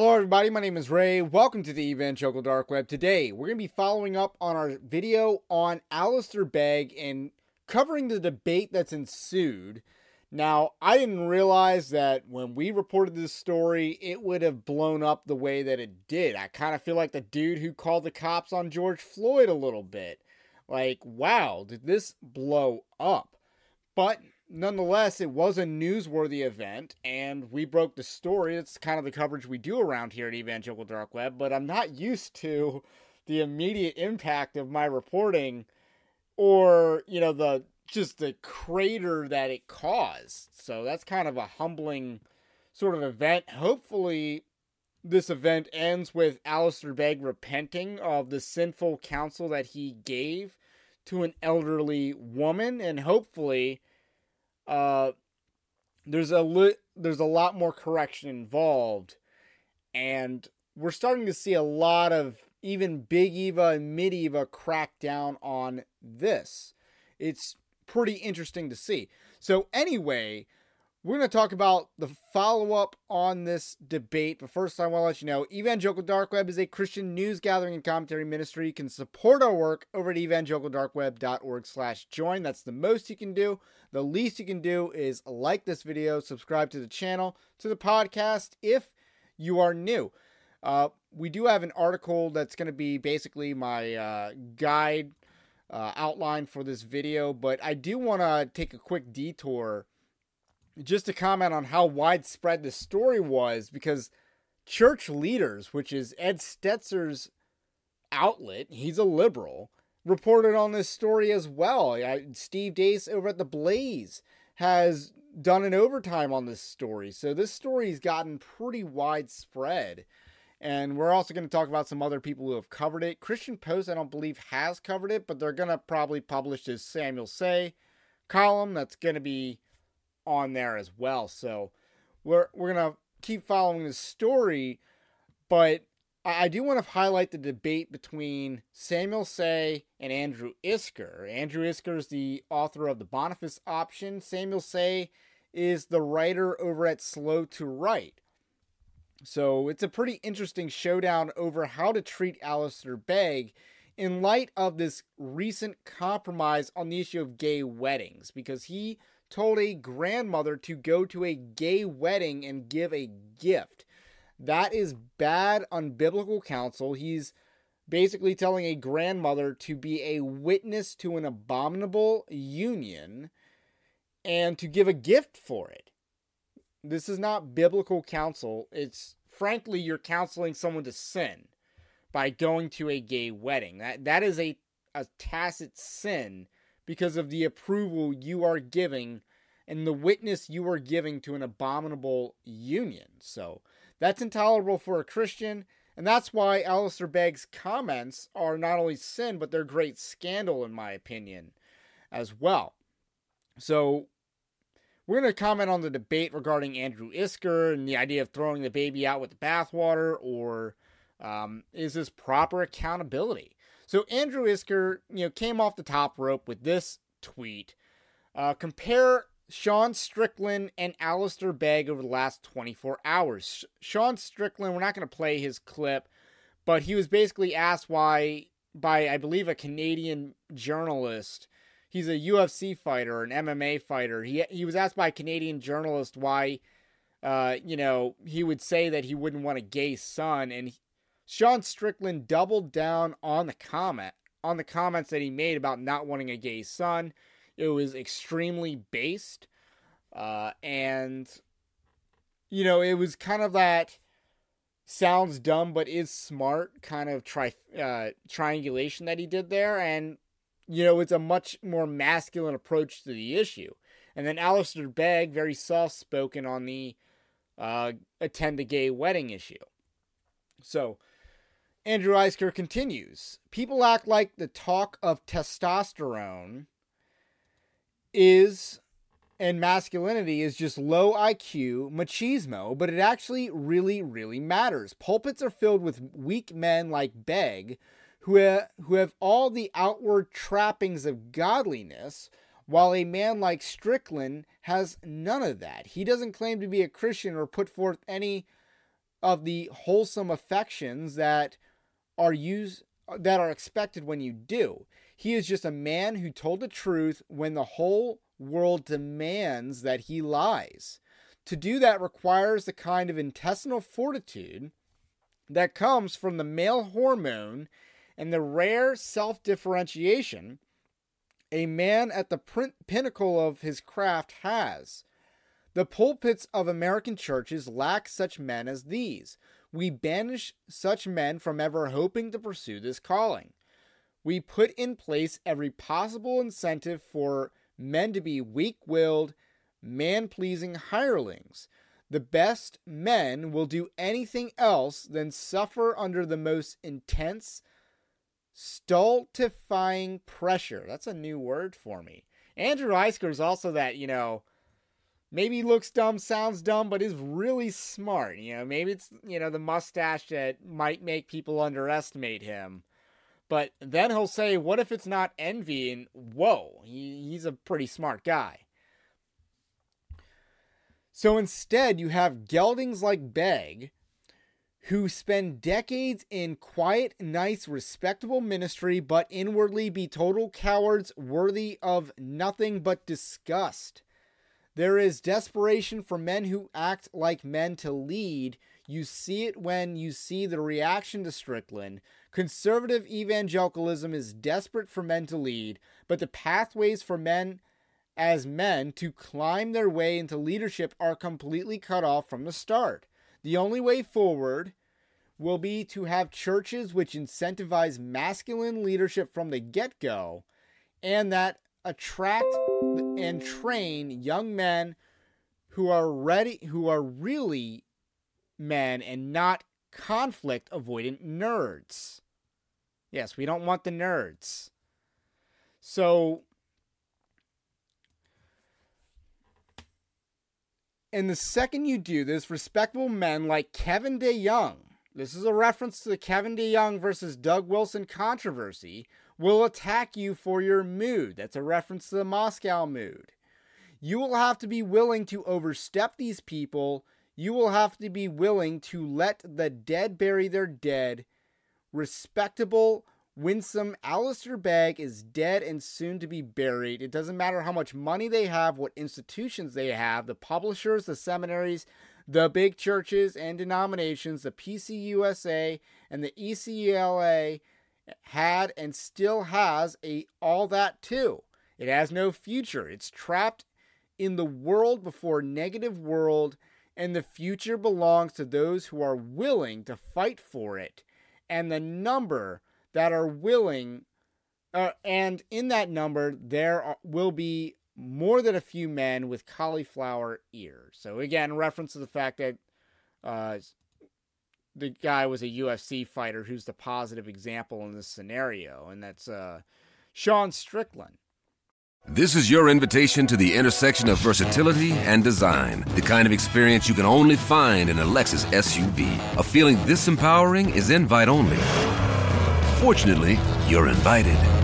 Hello, everybody. My name is Ray. Welcome to the Evangelical Dark Web. Today, we're going to be following up on our video on Alistair Begg and covering the debate that's ensued. Now, I didn't realize that when we reported this story, it would have blown up the way that it did. I kind of feel like the dude who called the cops on George Floyd a little bit. Like, wow, did this blow up? But nonetheless, it was a newsworthy event, and we broke the story. It's kind of the coverage we do around here at Evangelical Dark Web, but I'm not used to the immediate impact of my reporting or, you know, the just the crater that it caused. So that's kind of a humbling sort of event. Hopefully, this event ends with Alistair Begg repenting of the sinful counsel that he gave to an elderly woman, and hopefully, uh, there's a li- there's a lot more correction involved, and we're starting to see a lot of even Big Eva and Mid Eva crack down on this. It's pretty interesting to see. So anyway, we're going to talk about the follow up on this debate. But first, I want to let you know Evangelical Dark Web is a Christian news gathering and commentary ministry. You can support our work over at evangelicaldarkweb.org/slash join. That's the most you can do. The least you can do is like this video, subscribe to the channel, to the podcast if you are new. Uh, we do have an article that's going to be basically my uh, guide uh, outline for this video, but I do want to take a quick detour just to comment on how widespread the story was because church leaders, which is Ed Stetzer's outlet, he's a liberal, reported on this story as well. Steve Deace over at The Blaze has done an overtime on this story. So this story's gotten pretty widespread. And we're also going to talk about some other people who have covered it. Christian Post, I don't believe, has covered it, but they're going to probably publish this Samuel Sey column that's going to be on there as well. So we're we're gonna keep following the story, but I do want to highlight the debate between Samuel Sey and Andrew Isker. Andrew Isker is the author of the Boniface Option. Samuel Sey is the writer over at Slow to Write. So it's a pretty interesting showdown over how to treat Alistair Begg in light of this recent compromise on the issue of gay weddings, because he told a grandmother to go to a gay wedding and give a gift. That is bad unbiblical counsel. He's basically telling a grandmother to be a witness to an abominable union and to give a gift for it. This is not biblical counsel. It's frankly you're counseling someone to sin by going to a gay wedding. That that is a a tacit sin because of the approval you are giving and the witness you are giving to an abominable union. So that's intolerable for a Christian, and that's why Alistair Begg's comments are not only sin, but they're great scandal, in my opinion, as well. So we're going to comment on the debate regarding Andrew Isker and the idea of throwing the baby out with the bathwater, or um, is this proper accountability? So Andrew Isker, you know, came off the top rope with this tweet. Uh, compare Sean Strickland and Alistair Begg over the last 24 hours. Sean Strickland, we're not going to play his clip, but he was basically asked why by I believe a Canadian journalist. He's a UFC fighter, an MMA fighter. He he was asked by a Canadian journalist why uh, you know, he would say that he wouldn't want a gay son and Sean Strickland doubled down on the comment on the comments that he made about not wanting a gay son. It was extremely based, uh, and you know it was kind of that sounds dumb but is smart kind of tri- uh, triangulation that he did there, and you know it's a much more masculine approach to the issue. And then Alistair Begg, very soft spoken on the uh, attend a gay wedding issue. So Andrew Isker continues. People act like the talk of testosterone is and masculinity is just low IQ machismo, but it actually really, really matters. Pulpits are filled with weak men like Begg, who, ha- who have all the outward trappings of godliness, while a man like Strickland has none of that. He doesn't claim to be a Christian or put forth any of the wholesome affections that are used that are expected when you do. He is just a man who told the truth when the whole world demands that he lies. To do that requires the kind of intestinal fortitude that comes from the male hormone and the rare self differentiation a man at the pinnacle of his craft has. The pulpits of American churches lack such men as these. We banish such men from ever hoping to pursue this calling. We put in place every possible incentive for men to be weak willed, man pleasing hirelings. The best men will do anything else than suffer under the most intense, stultifying pressure. That's a new word for me. Andrew Isker is also that, you know, maybe looks dumb, sounds dumb, but is really smart. You know, maybe it's, you know, the mustache that might make people underestimate him. But then he'll say, What if it's not envy? And whoa, he, he's a pretty smart guy. So instead, you have geldings like Begg, who spend decades in quiet, nice, respectable ministry, but inwardly be total cowards worthy of nothing but disgust. There is desperation for men who act like men to lead. You see it when you see the reaction to Strickland. Conservative evangelicalism is desperate for men to lead, but the pathways for men as men to climb their way into leadership are completely cut off from the start. The only way forward will be to have churches which incentivize masculine leadership from the get go and that attract and train young men who are ready who are really men and not conflict avoidant nerds. Yes, we don't want the nerds. So and the second you do this, respectable men like Kevin DeYoung, this is a reference to the Kevin DeYoung versus Doug Wilson controversy, will attack you for your mood. That's a reference to the Moscow mood. You will have to be willing to overstep these people. You will have to be willing to let the dead bury their dead. Respectable, winsome Alistair Begg is dead and soon to be buried. It doesn't matter how much money they have, what institutions they have, the publishers, the seminaries, the big churches and denominations, the PCUSA and the ECLA had and still has a all that too. It has no future. It's trapped in the world before negative world and the future belongs to those who are willing to fight for it. And the number that are willing uh, and in that number there are, will be more than a few men with cauliflower ears. So again, reference to the fact that uh, the guy was a UFC fighter who's the positive example in this scenario, and that's uh, Sean Strickland. This is your invitation to the intersection of versatility and design. The kind of experience you can only find in a Lexus SUV. A feeling this empowering is invite only. Fortunately, you're invited.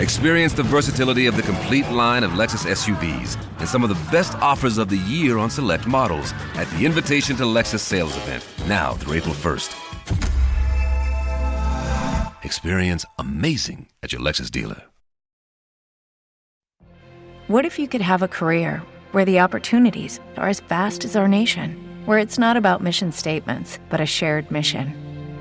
Experience the versatility of the complete line of Lexus SUVs and some of the best offers of the year on select models at the Invitation to Lexus sales event, now through April 1st. Experience amazing at your Lexus dealer. What if you could have a career where the opportunities are as vast as our nation, where it's not about mission statements, but a shared mission?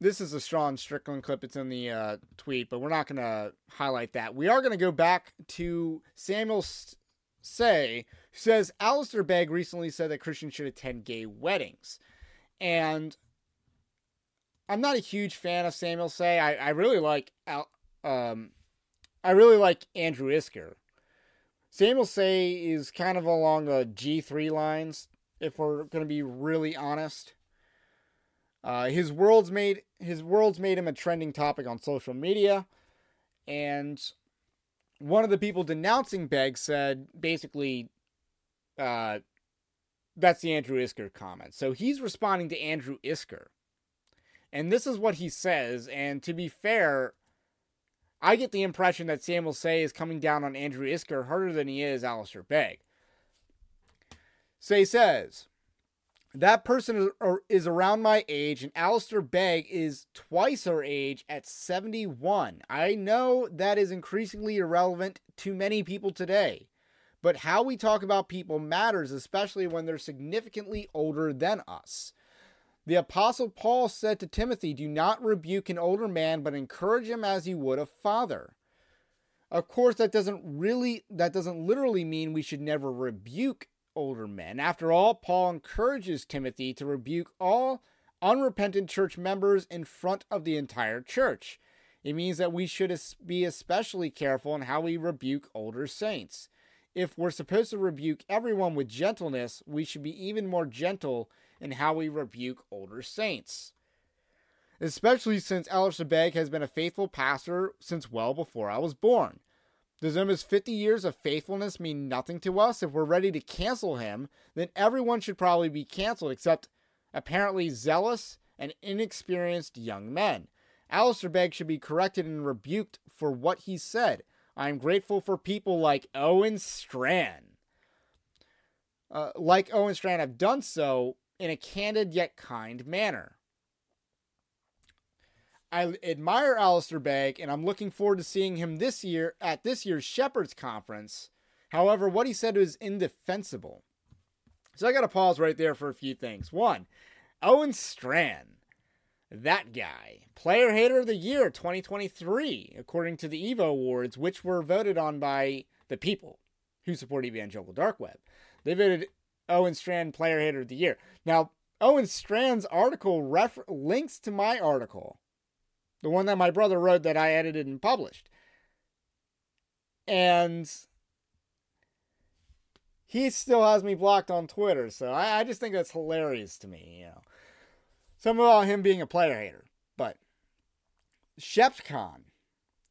this is a Sean Strickland clip. It's in the uh, tweet, but we're not going to highlight that. We are going to go back to Samuel Sey. who says Alistair Begg recently said that Christians should attend gay weddings. And I'm not a huge fan of Samuel Sey. I, I really like um, I really like Andrew Isker. Samuel Sey is kind of along the G3 lines, if we're going to be really honest. Uh, his world's made his world's made him a trending topic on social media, And one of the people denouncing Begg said basically, uh, that's the Andrew Isker comment. So he's responding to Andrew Isker. And this is what he says. And to be fair, I get the impression that Samuel Sey is coming down on Andrew Isker harder than he is Alistair Begg. Sey says, that person is around my age, and Alistair Begg is twice our age at 71. I know that is increasingly irrelevant to many people today, but how we talk about people matters, especially when they're significantly older than us. The Apostle Paul said to Timothy, Do not rebuke an older man, but encourage him as you would a father. Of course, that doesn't really, that doesn't literally mean we should never rebuke older men. After all, Paul encourages Timothy to rebuke all unrepentant church members in front of the entire church. It means that we should be especially careful in how we rebuke older saints. If we're supposed to rebuke everyone with gentleness, we should be even more gentle in how we rebuke older saints. Especially since Alistair Begg has been a faithful pastor since well before I was born. Does almost 50 years of faithfulness mean nothing to us? If we're ready to cancel him, then everyone should probably be canceled except apparently zealous and inexperienced young men. Alistair Begg should be corrected and rebuked for what he said. I am grateful for people like Owen Strachan. Uh, like Owen Strachan have done so in a candid yet kind manner. I admire Alistair Begg, and I'm looking forward to seeing him this year at this year's Shepherds Conference. However, what he said was indefensible. So I got to pause right there for a few things. One, Owen Strachan, that guy, Player Hater of the Year 2023, according to the Evo Awards, which were voted on by the people who support Evangelical Dark Web. They voted Owen Strachan Player Hater of the Year. Now, Owen Strachan's article links to my article the one that my brother wrote that I edited and published. And he still has me blocked on Twitter, so I, I just think that's hilarious to me, you know. Some about him being a player hater. But ShepCon,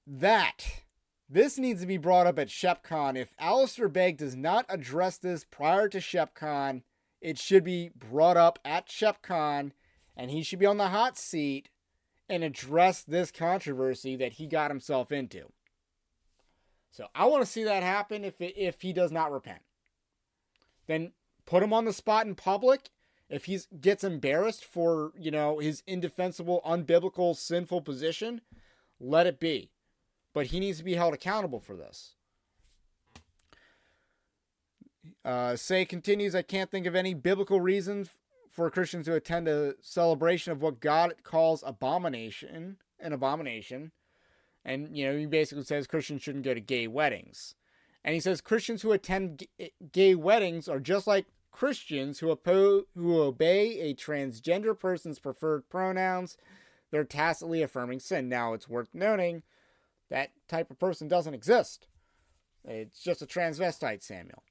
that this needs to be brought up at ShepCon. If Alistair Begg does not address this prior to ShepCon, it should be brought up at ShepCon, and he should be on the hot seat and address this controversy that he got himself into. So I want to see that happen if it, if he does not repent. Then put him on the spot in public. If he gets embarrassed for, you know, his indefensible, unbiblical, sinful position, let it be. But he needs to be held accountable for this. Uh, Sey continues, I can't think of any biblical reason for Christians to attend a celebration of what God calls abomination, an abomination. And, you know, he basically says Christians shouldn't go to gay weddings. And he says Christians who attend eh, gay weddings are just like Christians who, oppose, who obey a transgender person's preferred pronouns. They're tacitly affirming sin. Now, it's worth noting that type of person doesn't exist. It's just a transvestite, Samuel.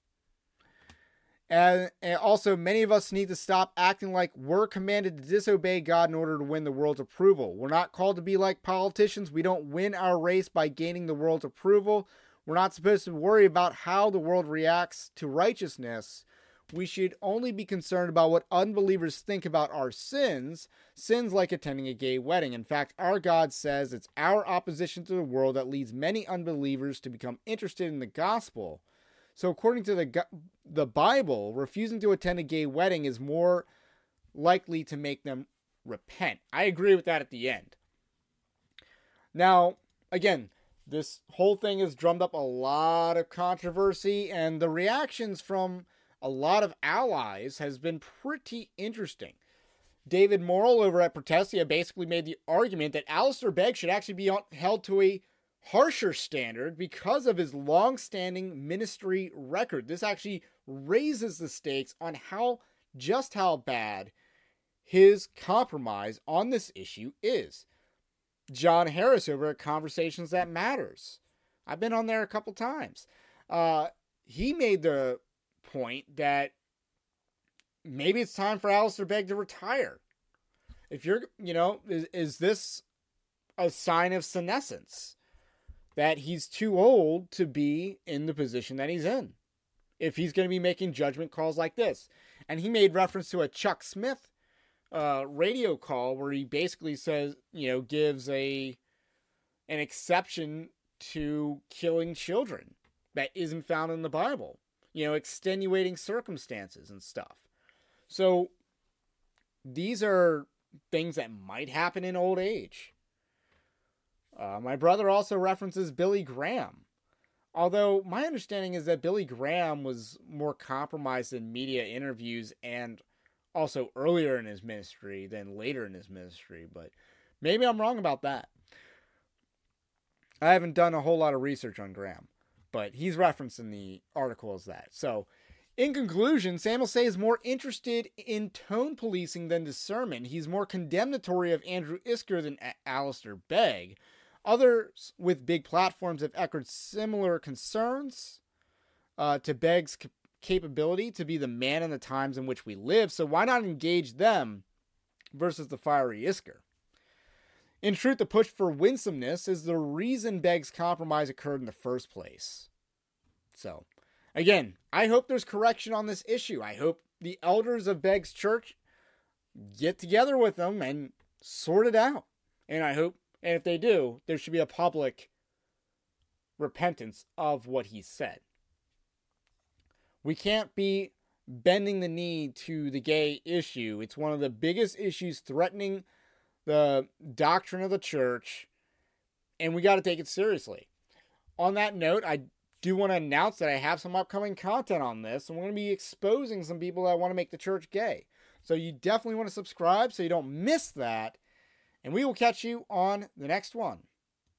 And, and, also, many of us need to stop acting like we're commanded to disobey God in order to win the world's approval. We're not called to be like politicians. We don't win our race by gaining the world's approval. We're not supposed to worry about how the world reacts to righteousness. We should only be concerned about what unbelievers think about our sins, sins like attending a gay wedding. In fact, our God says it's our opposition to the world that leads many unbelievers to become interested in the gospel. So, according to the the Bible, refusing to attend a gay wedding is more likely to make them repent. I agree with that at the end. Now, again, this whole thing has drummed up a lot of controversy, and the reactions from a lot of allies has been pretty interesting. David Morrill over at Protestia basically made the argument that Alistair Begg should actually be held to a harsher standard because of his long-standing ministry record. This actually raises the stakes on how just how bad his compromise on this issue is. John Harris over at Conversations That Matters. I've been on there a couple times. Uh, he made the point that maybe it's time for Alistair Begg to retire. If you're, you know, is, is this a sign of senescence? That he's too old to be in the position that he's in if he's going to be making judgment calls like this. And he made reference to a Chuck Smith uh, radio call where he basically says, you know, gives a an exception to killing children that isn't found in the Bible. You know, extenuating circumstances and stuff. So these are things that might happen in old age. Uh, my brother also references Billy Graham. Although my understanding is that Billy Graham was more compromised in media interviews and also earlier in his ministry than later in his ministry, but maybe I'm wrong about that. I haven't done a whole lot of research on Graham, but he's referenced in the article as that. So, in conclusion, Samuel Sey is more interested in tone policing than discernment. He's more condemnatory of Andrew Isker than Alistair Begg. Others with big platforms have echoed similar concerns uh, to Begg's c- capability to be the man in the times in which we live, so why not engage them versus the fiery Isker? In truth, the push for winsomeness is the reason Begg's compromise occurred in the first place. So, again, I hope there's correction on this issue. I hope the elders of Begg's church get together with them and sort it out. And I hope, and if they do, there should be a public repentance of what he said. We can't be bending the knee to the gay issue. It's one of the biggest issues threatening the doctrine of the church, and we got to take it seriously. On that note, I do want to announce that I have some upcoming content on this, and we're going to be exposing some people that want to make the church gay. So you definitely want to subscribe so you don't miss that, and we will catch you on the next one.